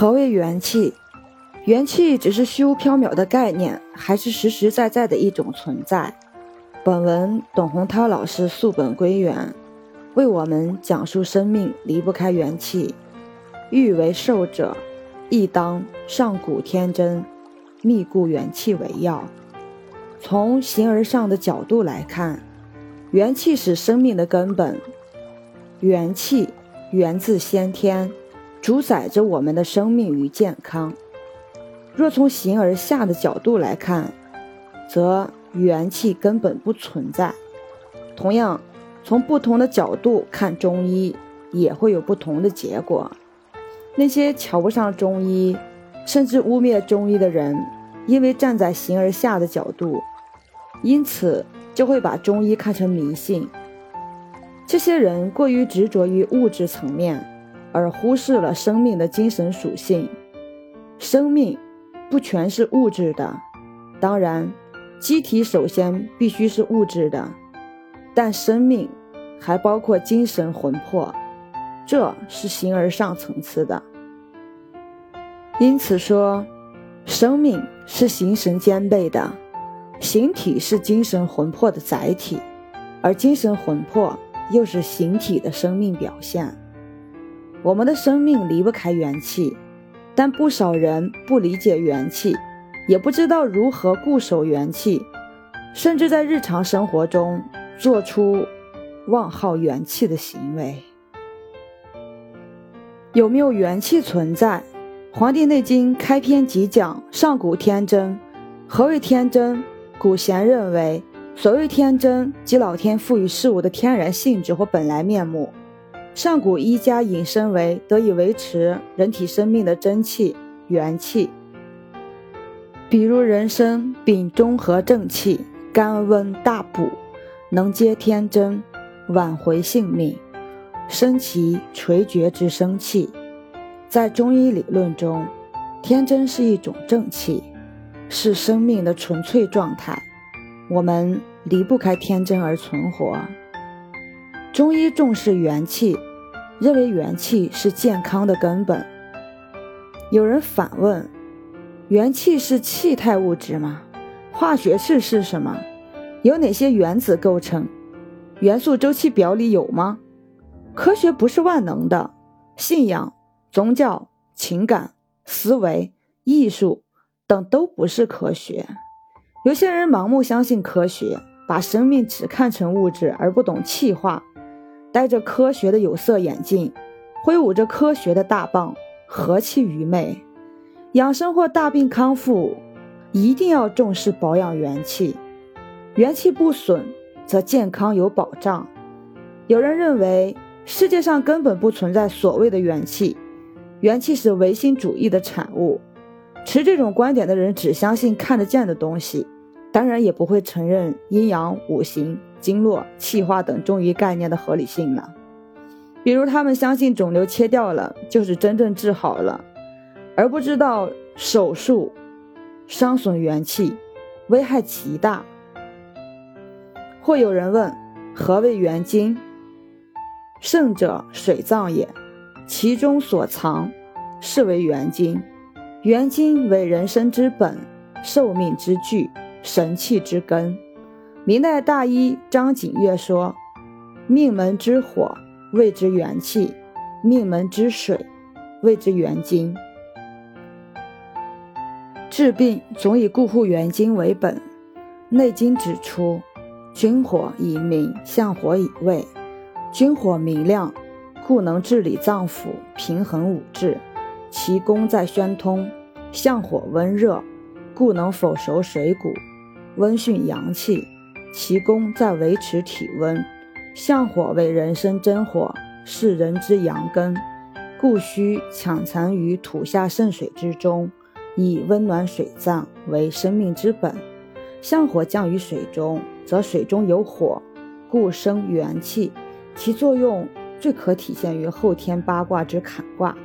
何为元气？元气只是虚无缥缈的概念，还是实实在在的一种存在？本文董洪涛老师溯本归元，为我们讲述生命离不开元气。欲为寿者，亦当上古天真，密固元气为要。从形而上的角度来看，元气是生命的根本。元气源自先天。主宰着我们的生命与健康。若从形而下的角度来看，则元气根本不存在。同样，从不同的角度看中医，也会有不同的结果。那些瞧不上中医，甚至污蔑中医的人，因为站在形而下的角度，因此就会把中医看成迷信。这些人过于执着于物质层面。而忽视了生命的精神属性。生命不全是物质的，当然，机体首先必须是物质的，但生命还包括精神魂魄，这是形而上层次的。因此说，生命是形神兼备的，形体是精神魂魄的载体，而精神魂魄又是形体的生命表现。我们的生命离不开元气，但不少人不理解元气，也不知道如何固守元气，甚至在日常生活中做出妄耗元气的行为。有没有元气存在？《黄帝内经》开篇即讲：“上古天真。”何谓天真？古贤认为，所谓天真，即老天赋予事物的天然性质或本来面目。上古医家引申为得以维持人体生命的真气、元气，比如人参秉中和正气，甘温大补，能接天真，挽回性命，生其垂绝之生气。在中医理论中，天真是一种正气，是生命的纯粹状态，我们离不开天真而存活。中医重视元气，认为元气是健康的根本。有人反问：元气是气态物质吗？化学式是什么？由哪些原子构成？元素周期表里有吗？科学不是万能的，信仰、宗教、情感、思维、艺术等都不是科学。有些人盲目相信科学，把生命只看成物质，而不懂气化。戴着科学的有色眼镜，挥舞着科学的大棒，何其愚昧！养生或大病康复，一定要重视保养元气，元气不损，则健康有保障。有人认为世界上根本不存在所谓的元气，元气是唯心主义的产物。持这种观点的人只相信看得见的东西，当然也不会承认阴阳五行。经络、气化等中医概念的合理性了。比如，他们相信肿瘤切掉了就是真正治好了，而不知道手术伤损元气，危害极大。或有人问：何为元精？肾者，水脏也，其中所藏，是为元精。元精为人生之本，寿命之具，神气之根。明代大医张景岳说：“命门之火谓之元气，命门之水谓之元精。治病总以固护元精为本。《内经》指出：君火以明，相火以卫。君火明亮，故能治理脏腑，平衡五志，其功在宣通；相火温热，故能否熟水谷，温煦阳气。”其功在维持体温，相火为人生真火，是人之阳根，故需抢藏于土下渗水之中，以温暖水脏为生命之本。相火降于水中，则水中有火，故生元气。其作用最可体现于后天八卦之坎卦。